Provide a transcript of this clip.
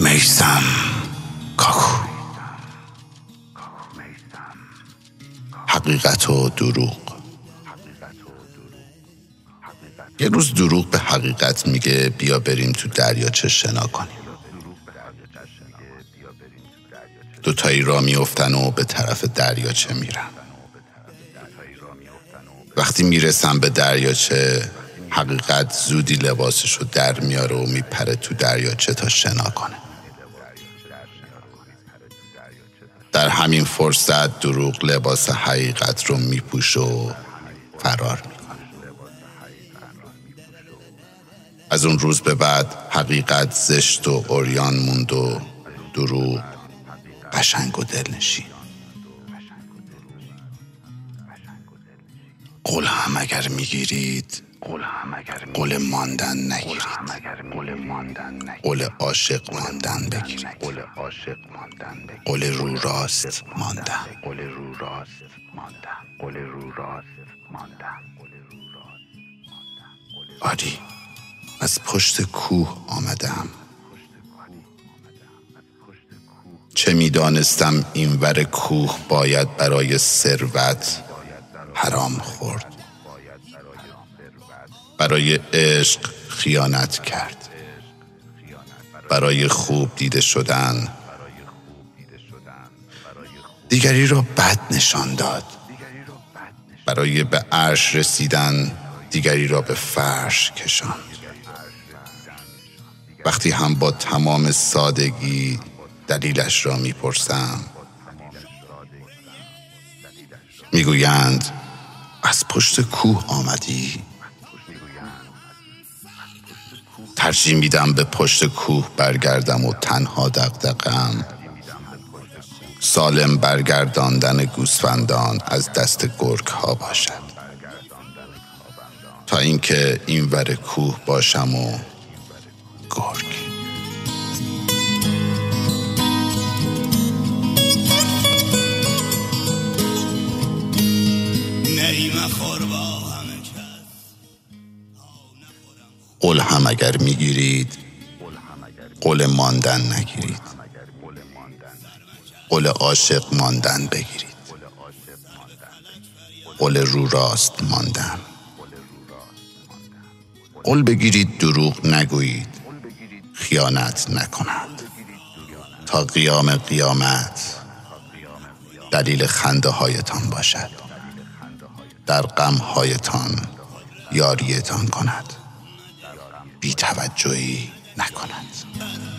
میسم کاکو. حقیقت و دروغ. یه روز دروغ به حقیقت میگه بیا بریم تو دریاچه شنا کنیم. دوتایی را میفتن و به طرف دریاچه میرن. وقتی می‌رسم به دریاچه حقیقت زودی لباسش رو در میاره و میپره تو دریاچه تا شنا کنه. در همین فرصت دروغ لباس حقیقت رو میپوش و فرار می‌کنه. از اون روز به بعد حقیقت زشت و اوریان موند و دروغ قشنگ و دلنشین. قول هم اگر می‌گیرید قول ماندن نگیرید. قول عاشق ماندن بگیرید قول رو راست ماندن آری از پشت کوه آمدم. چه می‌دانستم این ور کوه باید برای ثروت حرام خورد؟ برای عشق خیانت کرد. برای خوب دیده شدن. دیگری را بد نشان داد. برای به عرش رسیدن دیگری را به فرش کشاند. وقتی هم با تمام سادگی دلیلش را می‌پرسم می‌گویند از پشت کوه آمدی؟ ترجیح میدم به پشت کوه برگردم و تنها دقدقم سالم برگرداندن گوسفندان از دست گرگ ها باشد. تا اینکه این ور کوه باشم و گرگ قول هم اگر می‌گیرید قول ماندن نگیرید. قول عاشق ماندن بگیرید. قول رو راست ماندن. قول بگیرید دروغ نگویید. خیانت نکنند تا قیام قیامت دلیل خنده هایتان باشد. در غم هایتان یاریتان کند. بی توجهی نکند.